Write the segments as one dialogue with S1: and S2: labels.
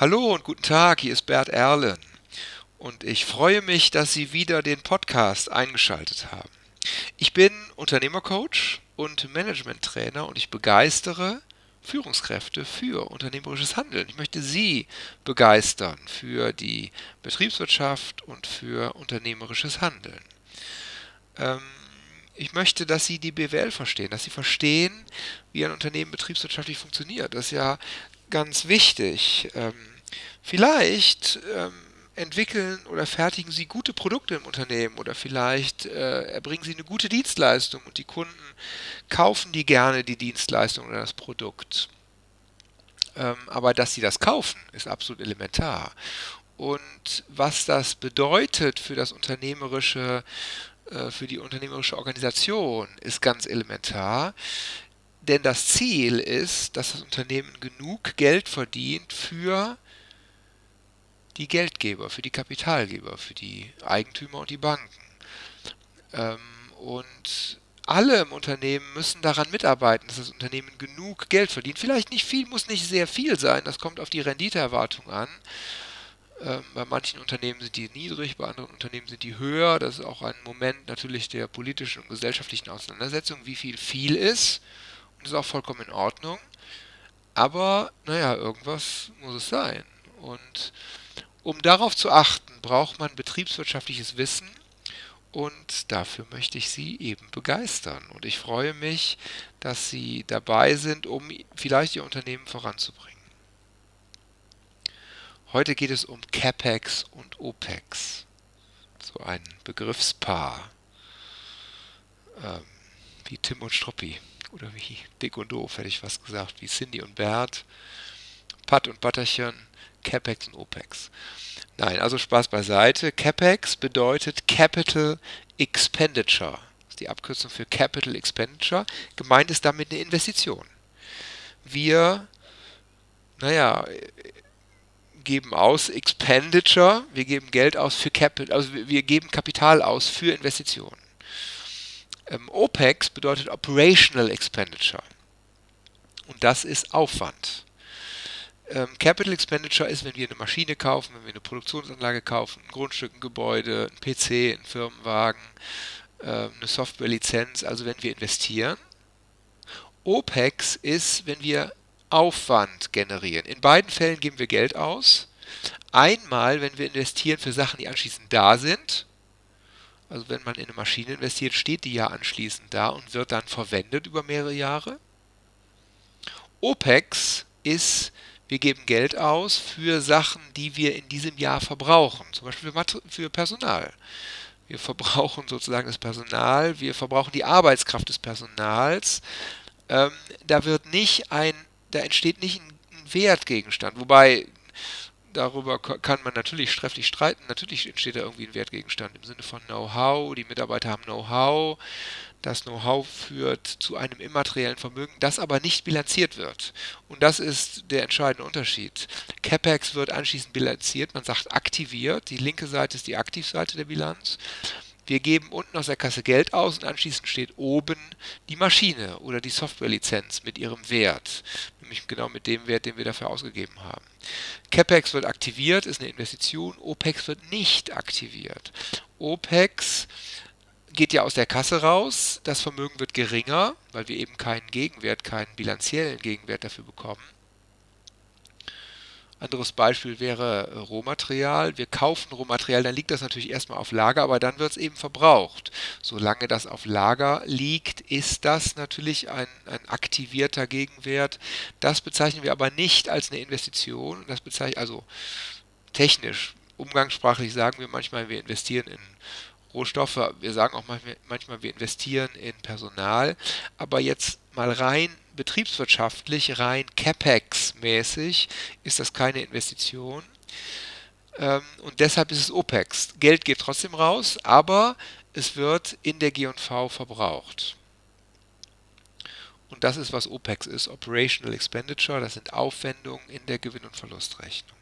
S1: Hallo und guten Tag, hier ist Bert Erlen und ich freue mich, dass Sie wieder den Podcast eingeschaltet haben. Ich bin Unternehmercoach und Managementtrainer und ich begeistere Führungskräfte für unternehmerisches Handeln. Ich möchte Sie begeistern für die Betriebswirtschaft und für unternehmerisches Handeln. Ähm, ich möchte, dass Sie die BWL verstehen, dass Sie verstehen, wie ein Unternehmen betriebswirtschaftlich funktioniert. Das ist ja ganz wichtig. Ähm, vielleicht ähm, entwickeln oder fertigen Sie gute Produkte im Unternehmen oder vielleicht äh, erbringen Sie eine gute Dienstleistung und die Kunden kaufen die gerne die Dienstleistung oder das Produkt. Ähm, aber dass Sie das kaufen, ist absolut elementar. Und was das bedeutet für das unternehmerische, äh, für die unternehmerische Organisation, ist ganz elementar. Denn das Ziel ist, dass das Unternehmen genug Geld verdient für die Geldgeber, für die Kapitalgeber, für die Eigentümer und die Banken. Ähm, und alle im Unternehmen müssen daran mitarbeiten, dass das Unternehmen genug Geld verdient. Vielleicht nicht viel, muss nicht sehr viel sein, das kommt auf die Renditeerwartung an. Ähm, bei manchen Unternehmen sind die niedrig, bei anderen Unternehmen sind die höher. Das ist auch ein Moment natürlich der politischen und gesellschaftlichen Auseinandersetzung, wie viel viel ist. Und das ist auch vollkommen in Ordnung. Aber, naja, irgendwas muss es sein. Und um darauf zu achten, braucht man betriebswirtschaftliches Wissen und dafür möchte ich Sie eben begeistern. Und ich freue mich, dass Sie dabei sind, um vielleicht Ihr Unternehmen voranzubringen. Heute geht es um CAPEX und OPEX. So ein Begriffspaar. Ähm, wie Tim und Struppi. Oder wie Dick und Doof, hätte ich was gesagt. Wie Cindy und Bert. Pat und Butterchen. CAPEX und OPEX. Nein, also Spaß beiseite. CAPEX bedeutet Capital Expenditure. Das ist die Abkürzung für Capital Expenditure. Gemeint ist damit eine Investition. Wir, naja, geben aus Expenditure, wir geben Geld aus für Capital, also wir geben Kapital aus für Investitionen. Ähm, OPEX bedeutet Operational Expenditure. Und das ist Aufwand. Ähm, Capital Expenditure ist, wenn wir eine Maschine kaufen, wenn wir eine Produktionsanlage kaufen, ein Grundstück, ein Gebäude, ein PC, ein Firmenwagen, äh, eine Softwarelizenz, also wenn wir investieren. OPEX ist, wenn wir Aufwand generieren. In beiden Fällen geben wir Geld aus. Einmal, wenn wir investieren für Sachen, die anschließend da sind. Also wenn man in eine Maschine investiert, steht die ja anschließend da und wird dann verwendet über mehrere Jahre. OPEX ist wir geben Geld aus für Sachen, die wir in diesem Jahr verbrauchen, zum Beispiel für Personal. Wir verbrauchen sozusagen das Personal, wir verbrauchen die Arbeitskraft des Personals. Ähm, da wird nicht ein, da entsteht nicht ein Wertgegenstand, wobei darüber kann man natürlich strefflich streiten. Natürlich entsteht da irgendwie ein Wertgegenstand im Sinne von Know-how. Die Mitarbeiter haben Know-how. Das Know-how führt zu einem immateriellen Vermögen, das aber nicht bilanziert wird. Und das ist der entscheidende Unterschied. CapEx wird anschließend bilanziert, man sagt aktiviert. Die linke Seite ist die Aktivseite der Bilanz. Wir geben unten aus der Kasse Geld aus und anschließend steht oben die Maschine oder die Softwarelizenz mit ihrem Wert, nämlich genau mit dem Wert, den wir dafür ausgegeben haben. CapEx wird aktiviert, ist eine Investition, OPEX wird nicht aktiviert. OPEX geht ja aus der Kasse raus, das Vermögen wird geringer, weil wir eben keinen Gegenwert, keinen bilanziellen Gegenwert dafür bekommen. Anderes Beispiel wäre Rohmaterial. Wir kaufen Rohmaterial, dann liegt das natürlich erstmal auf Lager, aber dann wird es eben verbraucht. Solange das auf Lager liegt, ist das natürlich ein, ein aktivierter Gegenwert. Das bezeichnen wir aber nicht als eine Investition. Das bezeichnet also technisch, umgangssprachlich sagen wir manchmal, wir investieren in Rohstoffe. Wir sagen auch manchmal, wir investieren in Personal. Aber jetzt mal rein betriebswirtschaftlich, rein CapEx-mäßig ist das keine Investition. Ähm, und deshalb ist es OPEX. Geld geht trotzdem raus, aber es wird in der G&V verbraucht. Und das ist, was OPEX ist, Operational Expenditure, das sind Aufwendungen in der Gewinn- und Verlustrechnung.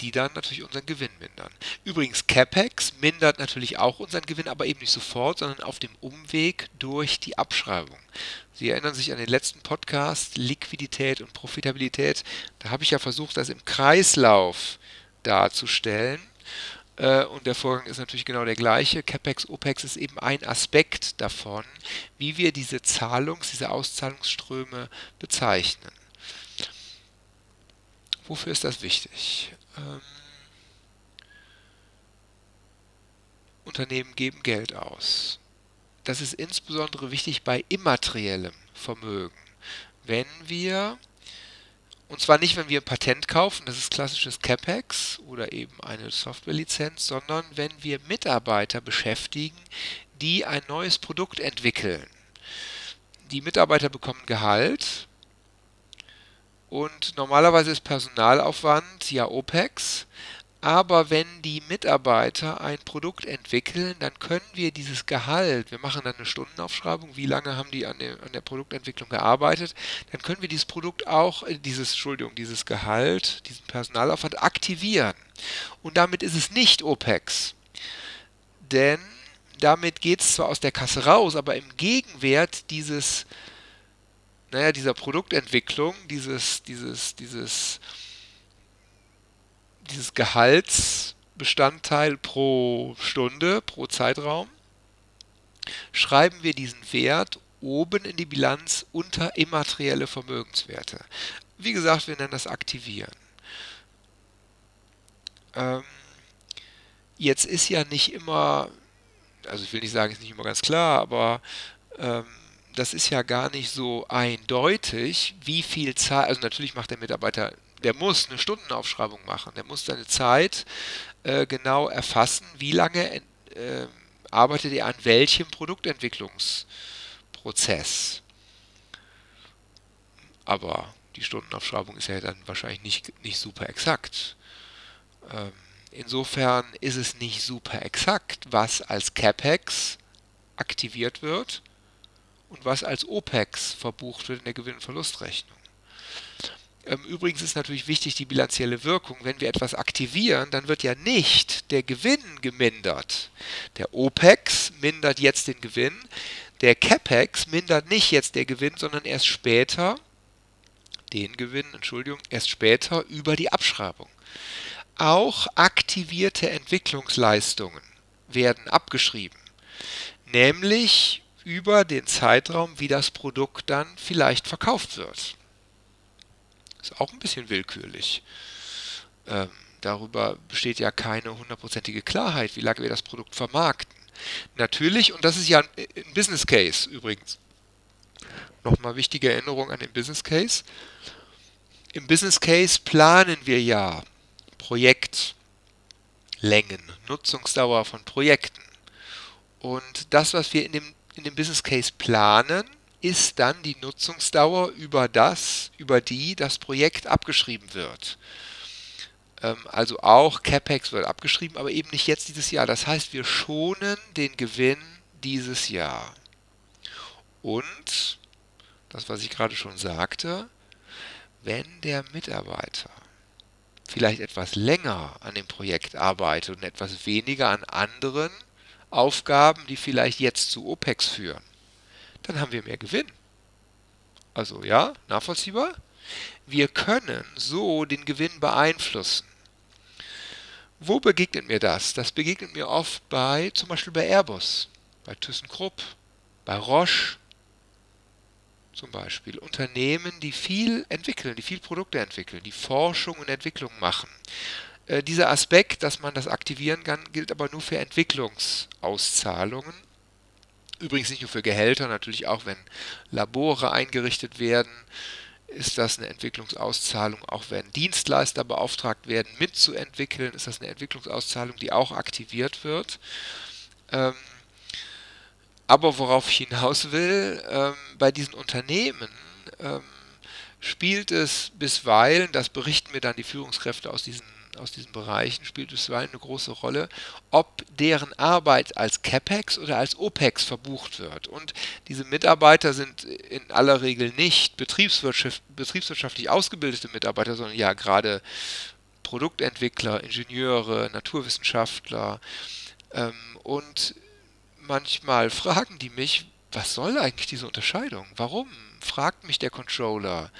S1: Die dann natürlich unseren Gewinn mindern. Übrigens, CapEx mindert natürlich auch unseren Gewinn, aber eben nicht sofort, sondern auf dem Umweg durch die Abschreibung. Sie erinnern sich an den letzten Podcast, Liquidität und Profitabilität. Da habe ich ja versucht, das im Kreislauf darzustellen. Äh, und der Vorgang ist natürlich genau der gleiche. CapEx, OPEX ist eben ein Aspekt davon, wie wir diese Zahlungs-, diese Auszahlungsströme bezeichnen. Wofür ist das wichtig? Ähm, Unternehmen geben Geld aus. Das ist insbesondere wichtig bei immateriellem Vermögen. Wenn wir, und zwar nicht, wenn wir ein Patent kaufen, das ist klassisches CapEx oder eben eine Softwarelizenz, sondern wenn wir Mitarbeiter beschäftigen, die ein neues Produkt entwickeln. Die Mitarbeiter bekommen Gehalt und normalerweise ist Personalaufwand ja OPEX. Aber wenn die Mitarbeiter ein Produkt entwickeln, dann können wir dieses Gehalt, wir machen dann eine Stundenaufschreibung, wie lange haben die an der, an der Produktentwicklung gearbeitet, dann können wir dieses Produkt auch, äh, dieses, Entschuldigung, dieses Gehalt, diesen Personalaufwand aktivieren. Und damit ist es nicht OPEX. Denn damit geht es zwar aus der Kasse raus, aber im Gegenwert dieses naja, dieser Produktentwicklung, dieses, dieses, dieses, dieses Gehaltsbestandteil pro Stunde, pro Zeitraum, schreiben wir diesen Wert oben in die Bilanz unter immaterielle Vermögenswerte. Wie gesagt, wir nennen das Aktivieren. Ähm, jetzt ist ja nicht immer, also ich will nicht sagen, ist nicht immer ganz klar, aber ähm, das ist ja gar nicht so eindeutig, wie viel Zeit, also natürlich macht der Mitarbeiter, der muss eine Stundenaufschreibung machen, der muss seine Zeit äh, genau erfassen, wie lange äh, arbeitet er an welchem Produktentwicklungsprozess. Aber die Stundenaufschreibung ist ja dann wahrscheinlich nicht, nicht super exakt. Ähm, insofern ist es nicht super exakt, was als CapEx aktiviert wird und was als OPEX verbucht wird in der Gewinn- und Verlustrechnung. Ähm, übrigens ist natürlich wichtig die bilanzielle Wirkung. Wenn wir etwas aktivieren, dann wird ja nicht der Gewinn gemindert. Der OPEX mindert jetzt den Gewinn. Der CAPEX mindert nicht jetzt der Gewinn, sondern erst später den Gewinn, Entschuldigung, erst später über die Abschreibung. Auch aktivierte Entwicklungsleistungen werden abgeschrieben, nämlich über den Zeitraum, wie das Produkt dann vielleicht verkauft wird. Ist auch ein bisschen willkürlich. Ähm, darüber besteht ja keine hundertprozentige Klarheit, wie lange wir das Produkt vermarkten. Natürlich, und das ist ja ein, Business Case übrigens. Nochmal wichtige Erinnerung an den Business Case. Im Business Case planen wir ja Projektlängen, Nutzungsdauer von Projekten. Und das, was wir in dem in dem Business Case planen, ist dann die Nutzungsdauer über das, über die das Projekt abgeschrieben wird. Ähm, also auch CapEx wird abgeschrieben, aber eben nicht jetzt dieses Jahr. Das heißt, wir schonen den Gewinn dieses Jahr. Und, das was ich gerade schon sagte, wenn der Mitarbeiter vielleicht etwas länger an dem Projekt arbeitet und etwas weniger an anderen Aufgaben, die vielleicht jetzt zu OPEX führen, dann haben wir mehr Gewinn. Also ja, nachvollziehbar? Wir können so den Gewinn beeinflussen. Wo begegnet mir das? Das begegnet mir oft bei, zum Beispiel bei Airbus, bei ThyssenKrupp, bei Roche, zum Beispiel. Unternehmen, die viel entwickeln, die viel Produkte entwickeln, die Forschung und Entwicklung machen. Äh, dieser Aspekt, dass man das aktivieren kann, gilt aber nur für Entwicklungsauszahlungen. Übrigens nicht nur für Gehälter, natürlich auch wenn Labore eingerichtet werden, ist das eine Entwicklungsauszahlung. Auch wenn Dienstleister beauftragt werden, mitzuentwickeln, ist das eine Entwicklungsauszahlung, die auch aktiviert wird. Ähm, aber worauf ich hinaus will, ähm, bei diesen Unternehmen ähm, spielt es bisweilen, das berichten mir dann die Führungskräfte aus diesen aus diesen Bereichen spielt bisweilen eine große Rolle, ob deren Arbeit als CapEx oder als OPEX verbucht wird. Und diese Mitarbeiter sind in aller Regel nicht betriebswirtschaft, betriebswirtschaftlich ausgebildete Mitarbeiter, sondern ja gerade Produktentwickler, Ingenieure, Naturwissenschaftler ähm, und manchmal fragen die mich, was soll eigentlich diese Unterscheidung? Warum? Fragt mich der Controller.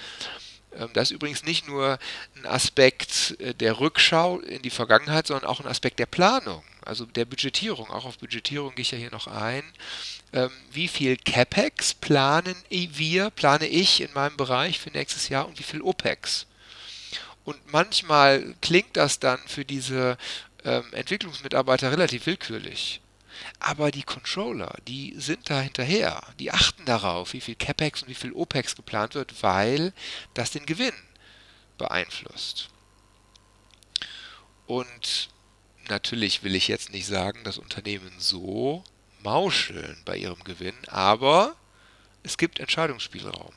S1: Ähm, das ist übrigens nicht nur ein Aspekt äh, der Rückschau in die Vergangenheit, sondern auch ein Aspekt der Planung, also der Budgetierung. Auch auf Budgetierung gehe ich ja hier noch ein. Ähm, wie viel CapEx planen wir, plane ich in meinem Bereich für nächstes Jahr und wie viel OPEX? Und manchmal klingt das dann für diese ähm, Entwicklungsmitarbeiter relativ willkürlich. Aber die Controller, die sind da hinterher. Die achten darauf, wie viel CapEx und wie viel OPEX geplant wird, weil das den Gewinn beeinflusst. Und natürlich will ich jetzt nicht sagen, dass Unternehmen so mauscheln bei ihrem Gewinn, aber es gibt Entscheidungsspielraum.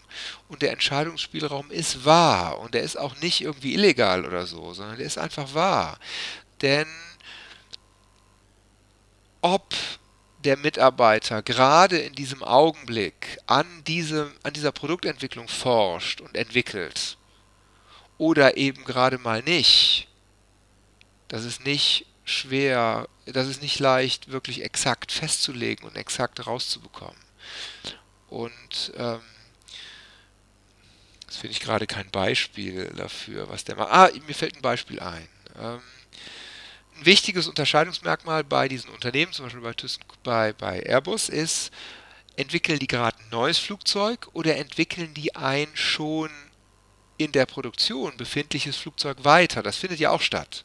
S1: Und der Entscheidungsspielraum ist wahr und der ist auch nicht irgendwie illegal oder so, sondern der ist einfach wahr. Denn ob der Mitarbeiter gerade in diesem Augenblick an, diese, an dieser Produktentwicklung forscht und entwickelt oder eben gerade mal nicht, das ist nicht schwer, das ist nicht leicht, wirklich exakt festzulegen und exakt rauszubekommen. Und ähm, das finde ich gerade kein Beispiel dafür, was der macht. Ah, mir fällt ein Beispiel ein. Ähm, ein wichtiges Unterscheidungsmerkmal bei diesen Unternehmen, zum Beispiel bei, bei, bei Airbus, ist, entwickeln die gerade ein neues Flugzeug oder entwickeln die ein schon in der Produktion befindliches Flugzeug weiter. Das findet ja auch statt.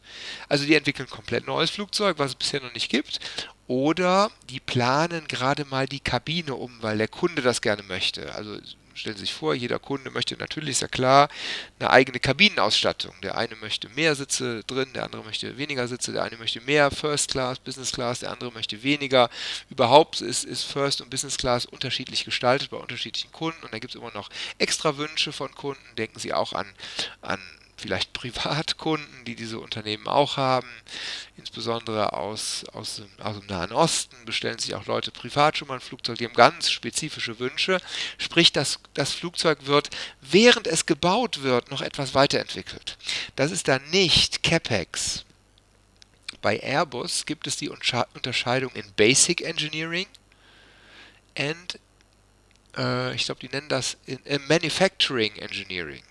S1: Also die entwickeln komplett neues Flugzeug, was es bisher noch nicht gibt, oder die planen gerade mal die Kabine um, weil der Kunde das gerne möchte. Also stellen Sie sich vor, jeder Kunde möchte natürlich, ist ja klar, eine eigene Kabinenausstattung. Der eine möchte mehr Sitze drin, der andere möchte weniger Sitze, der eine möchte mehr First Class, Business Class, der andere möchte weniger. Überhaupt ist, ist First und Business Class unterschiedlich gestaltet bei unterschiedlichen Kunden und da gibt es immer noch extra Wünsche von Kunden. Denken Sie auch an, an vielleicht Privatkunden, die diese Unternehmen auch haben, insbesondere aus, aus, dem, aus dem Nahen Osten, bestellen sich auch Leute privat schon mal ein Flugzeug, die haben ganz spezifische Wünsche, sprich das, das Flugzeug wird, während es gebaut wird, noch etwas weiterentwickelt. Das ist dann nicht CapEx. Bei Airbus gibt es die Unterscheidung in Basic Engineering und äh, ich glaube, die nennen das in, in Manufacturing Engineering.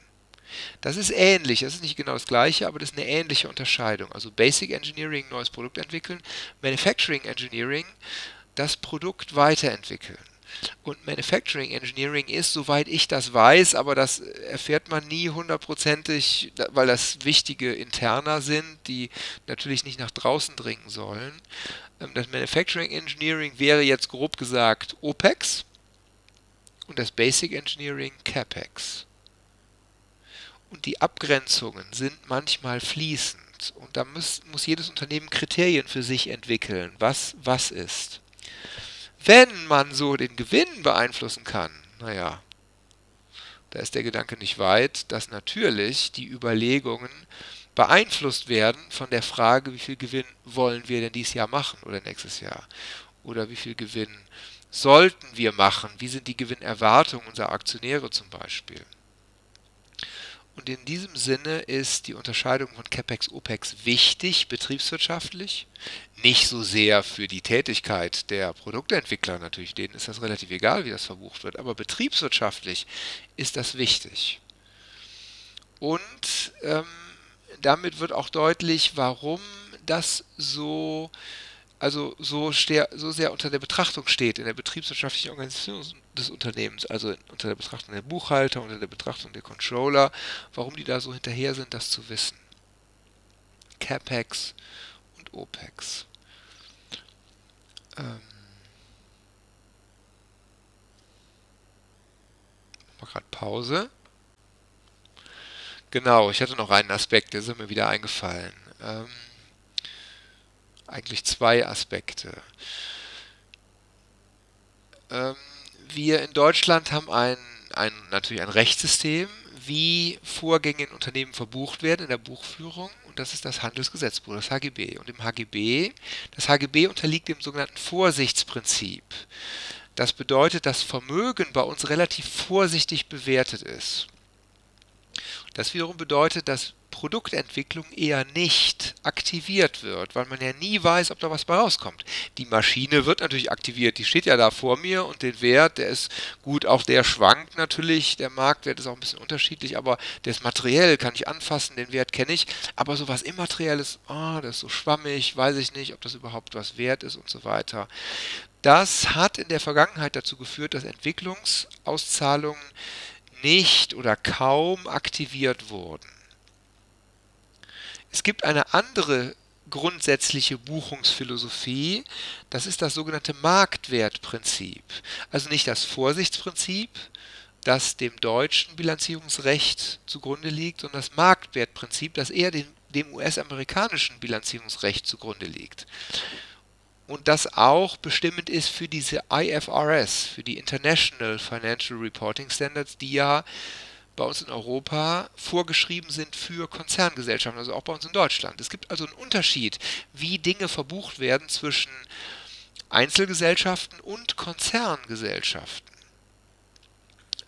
S1: Das ist ähnlich, das ist nicht genau das gleiche, aber das ist eine ähnliche Unterscheidung. Also Basic Engineering, neues Produkt entwickeln, Manufacturing Engineering, das Produkt weiterentwickeln. Und Manufacturing Engineering ist, soweit ich das weiß, aber das erfährt man nie hundertprozentig, weil das wichtige Interner sind, die natürlich nicht nach draußen dringen sollen. Ähm, das Manufacturing Engineering wäre jetzt grob gesagt OPEX und das Basic Engineering CAPEX. Und die Abgrenzungen sind manchmal fließend. Und da muss, muss jedes Unternehmen Kriterien für sich entwickeln, was was ist. Wenn man so den Gewinn beeinflussen kann, naja, da ist der Gedanke nicht weit, dass natürlich die Überlegungen beeinflusst werden von der Frage, wie viel Gewinn wollen wir denn dieses Jahr machen oder nächstes Jahr? Oder wie viel Gewinn sollten wir machen? Wie sind die Gewinnerwartungen unserer Aktionäre zum Beispiel? Und in diesem Sinne ist die Unterscheidung von CapEx, OPEX wichtig, betriebswirtschaftlich. Nicht so sehr für die Tätigkeit der Produktentwickler natürlich, denen ist das relativ egal, wie das verbucht wird, aber betriebswirtschaftlich ist das wichtig. Und ähm, damit wird auch deutlich, warum das so also so, so sehr unter der Betrachtung steht in der betriebswirtschaftlichen Organisation des Unternehmens, also unter der Betrachtung der Buchhalter, unter der Betrachtung der Controller, warum die da so hinterher sind, das zu wissen. CapEx und OPEX. Ähm mal gerade Pause. Genau, ich hatte noch einen Aspekt, der ist mir wieder eingefallen. Ähm eigentlich zwei Aspekte. Ähm, wir in Deutschland haben ein, ein, natürlich ein Rechtssystem, wie Vorgänge in Unternehmen verbucht werden in der Buchführung und das ist das Handelsgesetzbuch, das HGB. Und im HGB, das HGB unterliegt dem sogenannten Vorsichtsprinzip. Das bedeutet, dass Vermögen bei uns relativ vorsichtig bewertet ist. Das wiederum bedeutet, dass Produktentwicklung eher nicht aktiviert wird, weil man ja nie weiß, ob da was bei rauskommt. Die Maschine wird natürlich aktiviert, die steht ja da vor mir und den Wert, der ist gut, auch der schwankt natürlich, der Marktwert ist auch ein bisschen unterschiedlich, aber der ist materiell, kann ich anfassen, den Wert kenne ich, aber sowas Immaterielles, oh, das ist so schwammig, weiß ich nicht, ob das überhaupt was wert ist und so weiter. Das hat in der Vergangenheit dazu geführt, dass Entwicklungsauszahlungen nicht oder kaum aktiviert wurden. Es gibt eine andere grundsätzliche Buchungsphilosophie, das ist das sogenannte Marktwertprinzip. Also nicht das Vorsichtsprinzip, das dem deutschen Bilanzierungsrecht zugrunde liegt, sondern das Marktwertprinzip, das eher dem, dem US-amerikanischen Bilanzierungsrecht zugrunde liegt und das auch bestimmend ist für diese IFRS, für die International Financial Reporting Standards, die ja bei uns in Europa vorgeschrieben sind für Konzerngesellschaften, also auch bei uns in Deutschland. Es gibt also einen Unterschied, wie Dinge verbucht werden zwischen Einzelgesellschaften und Konzerngesellschaften.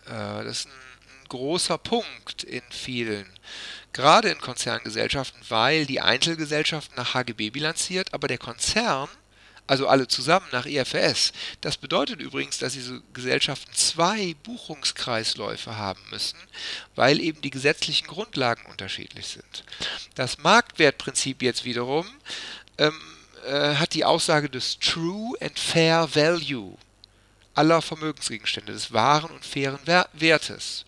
S1: Äh, das ist ein, großer Punkt in vielen, gerade in Konzerngesellschaften, weil die Einzelgesellschaften nach HGB bilanziert, aber der Konzern also alle zusammen nach IFRS. Das bedeutet übrigens, dass diese Gesellschaften zwei Buchungskreisläufe haben müssen, weil eben die gesetzlichen Grundlagen unterschiedlich sind. Das Marktwertprinzip jetzt wiederum ähm, äh, hat die Aussage des True and Fair Value aller Vermögensgegenstände, des wahren und fairen Wertes.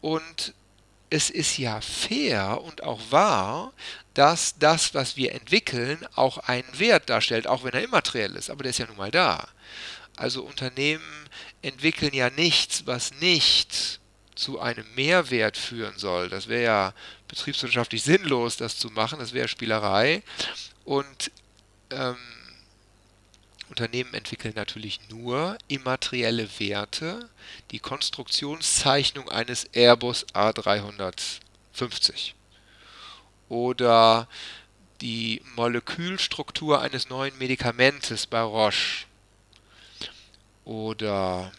S1: Und es ist ja fair und auch wahr, dass das, was wir entwickeln, auch einen Wert darstellt, auch wenn er immateriell ist, aber der ist ja nun mal da. Also Unternehmen entwickeln ja nichts, was nicht zu einem Mehrwert führen soll. Das wäre ja betriebswirtschaftlich sinnlos, das zu machen, das wäre Spielerei. Und ähm, Unternehmen entwickeln natürlich nur immaterielle Werte, die Konstruktionszeichnung eines Airbus A350. Oder die Molekülstruktur eines neuen Medikamentes bei Roche. Oder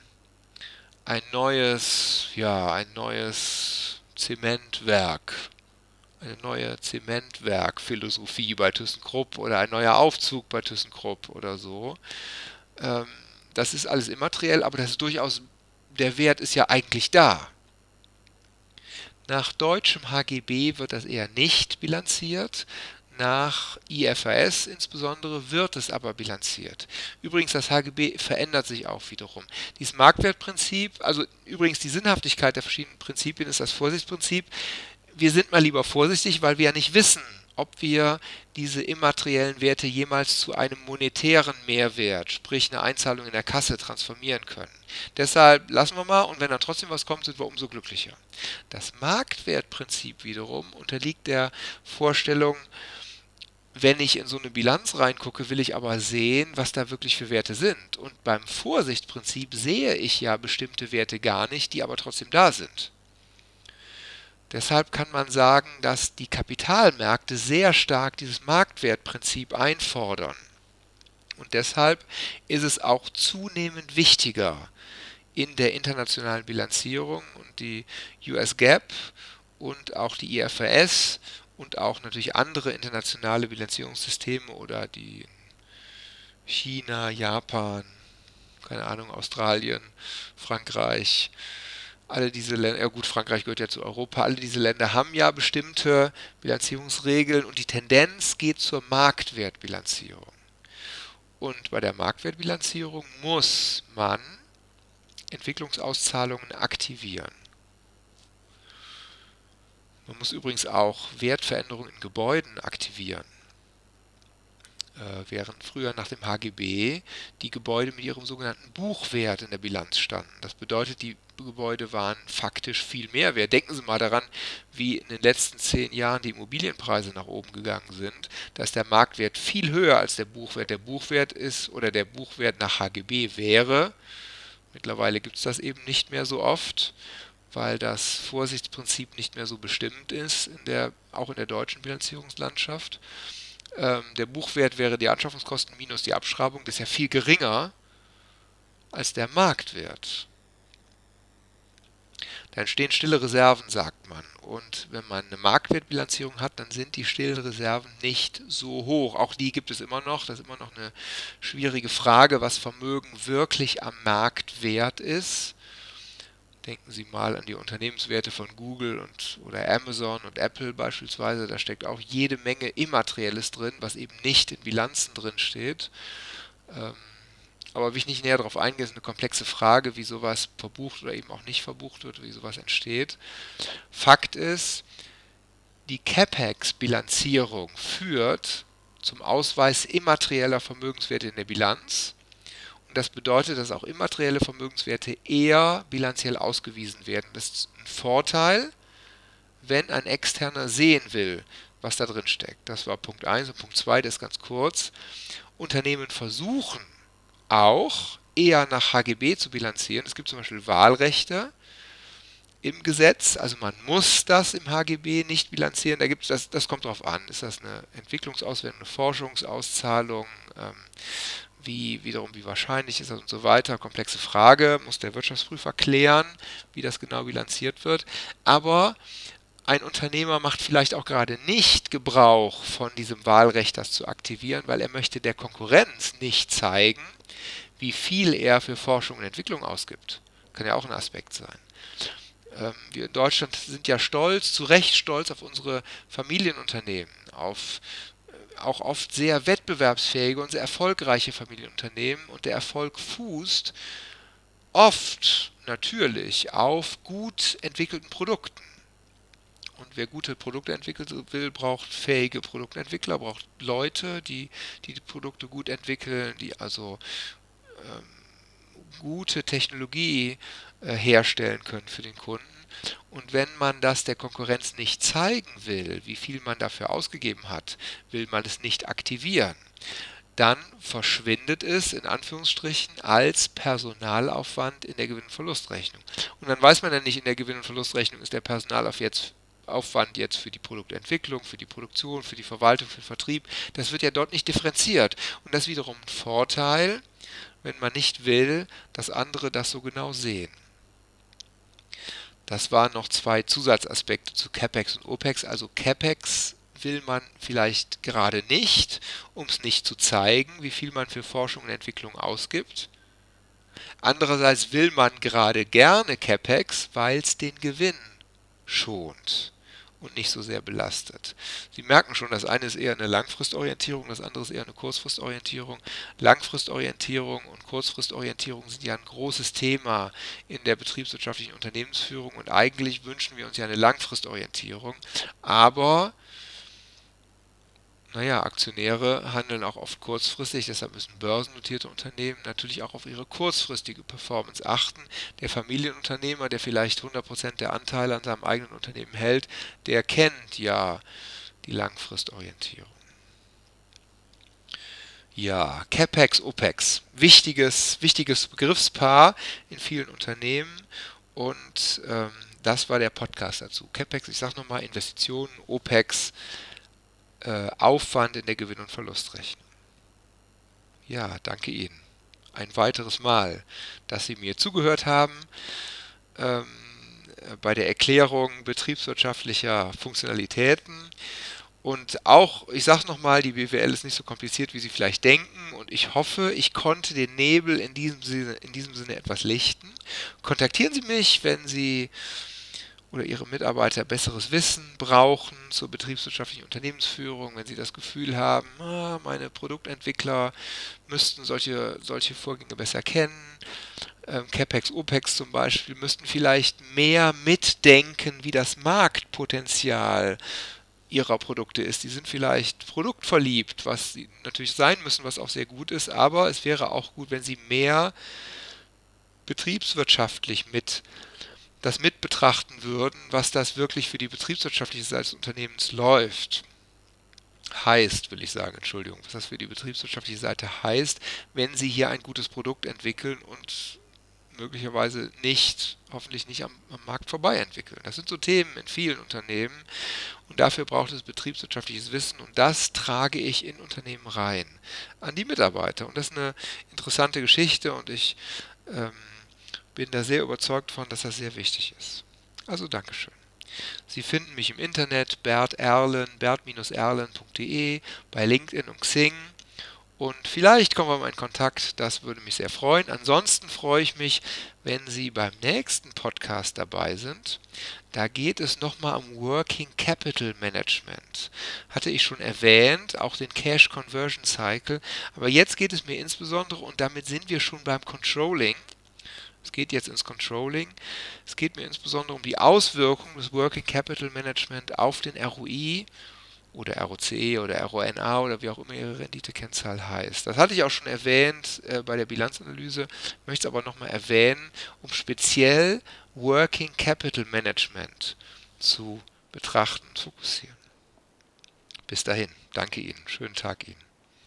S1: ein neues, ja, ein neues Zementwerk eine neue Zementwerkphilosophie bei ThyssenKrupp oder ein neuer Aufzug bei ThyssenKrupp oder so. Ähm, das ist alles immateriell, aber das ist durchaus, der Wert ist ja eigentlich da. Nach deutschem HGB wird das eher nicht bilanziert. Nach IFRS insbesondere wird es aber bilanziert. Übrigens, das HGB verändert sich auch wiederum. Dieses Marktwertprinzip, also übrigens die Sinnhaftigkeit der verschiedenen Prinzipien ist das Vorsichtsprinzip wir sind mal lieber vorsichtig, weil wir ja nicht wissen, ob wir diese immateriellen Werte jemals zu einem monetären Mehrwert, sprich eine Einzahlung in der Kasse, transformieren können. Deshalb lassen wir mal und wenn dann trotzdem was kommt, sind wir umso glücklicher. Das Marktwertprinzip wiederum unterliegt der Vorstellung, wenn ich in so eine Bilanz reingucke, will ich aber sehen, was da wirklich für Werte sind. Und beim Vorsichtprinzip sehe ich ja bestimmte Werte gar nicht, die aber trotzdem da sind. Deshalb kann man sagen, dass die Kapitalmärkte sehr stark dieses Marktwertprinzip einfordern. Und deshalb ist es auch zunehmend wichtiger in der internationalen Bilanzierung und die US GAAP und auch die IFRS und auch natürlich andere internationale Bilanzierungssysteme oder die China, Japan, keine Ahnung, Australien, Frankreich, alle diese Länder, ja gut, Frankreich gehört ja zu Europa, alle diese Länder haben ja bestimmte Bilanzierungsregeln und die Tendenz geht zur Marktwertbilanzierung. Und bei der Marktwertbilanzierung muss man Entwicklungsauszahlungen aktivieren. Man muss übrigens auch Wertveränderungen in Gebäuden aktivieren. Äh, während früher nach dem HGB die Gebäude mit ihrem sogenannten Buchwert in der Bilanz standen. Das bedeutet, die Gebäude waren faktisch viel mehr wert. Denken Sie mal daran, wie in den letzten zehn Jahren die Immobilienpreise nach oben gegangen sind. Da ist der Marktwert viel höher als der Buchwert. Der Buchwert ist oder der Buchwert nach HGB wäre. Mittlerweile gibt es das eben nicht mehr so oft, weil das Vorsichtsprinzip nicht mehr so bestimmt ist, in der, auch in der deutschen Bilanzierungslandschaft. Ähm, der Buchwert wäre die Anschaffungskosten minus die Abschreibung. Das ist ja viel geringer als der Marktwert. Da entstehen stille Reserven, sagt man. Und wenn man eine Marktwertbilanzierung hat, dann sind die stillen Reserven nicht so hoch. Auch die gibt es immer noch. Das ist immer noch eine schwierige Frage, was Vermögen wirklich am Markt wert ist. Denken Sie mal an die Unternehmenswerte von Google und oder Amazon und Apple beispielsweise. Da steckt auch jede Menge Immaterielles drin, was eben nicht in Bilanzen drin steht. Ähm, aber will ich nicht näher darauf eingehen, ist eine komplexe Frage, wie sowas verbucht oder eben auch nicht verbucht wird, wie sowas entsteht. Fakt ist, die CapEx-Bilanzierung führt zum Ausweis immaterieller Vermögenswerte in der Bilanz. Das bedeutet, dass auch immaterielle Vermögenswerte eher bilanziell ausgewiesen werden. Das ist ein Vorteil, wenn ein Externer sehen will, was da drin steckt. Das war Punkt 1 und Punkt 2, das ist ganz kurz. Unternehmen versuchen auch eher nach HGB zu bilanzieren. Es gibt zum Beispiel Wahlrechte im Gesetz, also man muss das im HGB nicht bilanzieren. Da gibt's das, das kommt darauf an. Ist das eine Entwicklungsauswertung, eine Forschungsauszahlung? Ähm, wie wiederum, wie wahrscheinlich ist das und so weiter. Komplexe Frage, muss der Wirtschaftsprüfer klären, wie das genau bilanziert wird. Aber ein Unternehmer macht vielleicht auch gerade nicht Gebrauch von diesem Wahlrecht, das zu aktivieren, weil er möchte der Konkurrenz nicht zeigen, wie viel er für Forschung und Entwicklung ausgibt. Kann ja auch ein Aspekt sein. Ähm, wir in Deutschland sind ja stolz, zu Recht stolz auf unsere Familienunternehmen, auf auch oft sehr wettbewerbsfähige und sehr erfolgreiche Familienunternehmen und der Erfolg fußt oft natürlich auf gut entwickelten Produkten. Und wer gute Produkte entwickeln will, braucht fähige Produktentwickler, braucht Leute, die, die die Produkte gut entwickeln, die also ähm, gute Technologie äh, herstellen können für den Kunden. Und wenn man das der Konkurrenz nicht zeigen will, wie viel man dafür ausgegeben hat, will man es nicht aktivieren, dann verschwindet es in Anführungsstrichen als Personalaufwand in der Gewinn- und Verlustrechnung. Und dann weiß man ja nicht, in der Gewinn- und Verlustrechnung ist der Personalaufwand jetzt Aufwand jetzt für die Produktentwicklung, für die Produktion, für die Verwaltung, für den Vertrieb, das wird ja dort nicht differenziert. Und das ist wiederum ein Vorteil, wenn man nicht will, dass andere das so genau sehen. Das waren noch zwei Zusatzaspekte zu CapEx und OPEX. Also CapEx will man vielleicht gerade nicht, um es nicht zu zeigen, wie viel man für Forschung und Entwicklung ausgibt. Andererseits will man gerade gerne CapEx, weil es den Gewinn schont und nicht so sehr belastet. Sie merken schon, das eine ist eher eine Langfristorientierung, das andere ist eher eine Kurzfristorientierung. Langfristorientierung und Kurzfristorientierung sind ja ein großes Thema in der betriebswirtschaftlichen Unternehmensführung und eigentlich wünschen wir uns ja eine Langfristorientierung, aber naja, Aktionäre handeln auch oft kurzfristig, deshalb müssen börsennotierte Unternehmen natürlich auch auf ihre kurzfristige Performance achten. Der Familienunternehmer, der vielleicht 100% der Anteile an seinem eigenen Unternehmen hält, der kennt ja die Langfristorientierung. Ja, CapEx, OPEX, wichtiges, wichtiges Begriffspaar in vielen Unternehmen und ähm, das war der Podcast dazu. CapEx, ich sage nochmal, Investitionen, OPEX, äh, Aufwand in der Gewinn- und Verlustrechnung. Ja, danke Ihnen. Ein weiteres Mal, dass Sie mir zugehört haben ähm, bei der Erklärung betriebswirtschaftlicher Funktionalitäten. Und auch, ich sage nochmal, die BWL ist nicht so kompliziert, wie Sie vielleicht denken. Und ich hoffe, ich konnte den Nebel in diesem Sinne, in diesem Sinne etwas lichten. Kontaktieren Sie mich, wenn Sie oder ihre Mitarbeiter besseres Wissen brauchen zur betriebswirtschaftlichen Unternehmensführung, wenn sie das Gefühl haben, ah, meine Produktentwickler müssten solche, solche Vorgänge besser kennen, ähm, CapEx, OPEX zum Beispiel, müssten vielleicht mehr mitdenken, wie das Marktpotenzial ihrer Produkte ist. Die sind vielleicht produktverliebt, was sie natürlich sein müssen, was auch sehr gut ist, aber es wäre auch gut, wenn sie mehr betriebswirtschaftlich mit das mit betrachten würden, was das wirklich für die betriebswirtschaftliche Seite des Unternehmens läuft. Heißt, will ich sagen, Entschuldigung, was das für die betriebswirtschaftliche Seite heißt, wenn Sie hier ein gutes Produkt entwickeln und möglicherweise nicht, hoffentlich nicht am, am, Markt vorbei entwickeln. Das sind so Themen in vielen Unternehmen und dafür braucht es betriebswirtschaftliches Wissen und das trage ich in Unternehmen rein an die Mitarbeiter. Und das ist eine interessante Geschichte und ich ähm, bin da sehr überzeugt von, dass das sehr wichtig ist. Also Dankeschön. Sie finden mich im Internet Bert Erlen, bert-erlen.de, bei LinkedIn und Xing. Und vielleicht kommen wir mal in Kontakt, das würde mich sehr freuen. Ansonsten freue ich mich, wenn Sie beim nächsten Podcast dabei sind. Da geht es nochmal um Working Capital Management. Hatte ich schon erwähnt, auch den Cash Conversion Cycle. Aber jetzt geht es mir insbesondere, und damit sind wir schon beim Controlling, es geht jetzt ins Controlling. Es geht mir insbesondere um die Auswirkungen des Working Capital Management auf den ROI oder ROCE oder RONA oder wie auch immer Ihre Renditekennzahl heißt. Das hatte ich auch schon erwähnt äh, bei der Bilanzanalyse, möchte es aber nochmal erwähnen, um speziell Working Capital Management zu betrachten und fokussieren. Bis dahin, danke Ihnen, schönen Tag Ihnen.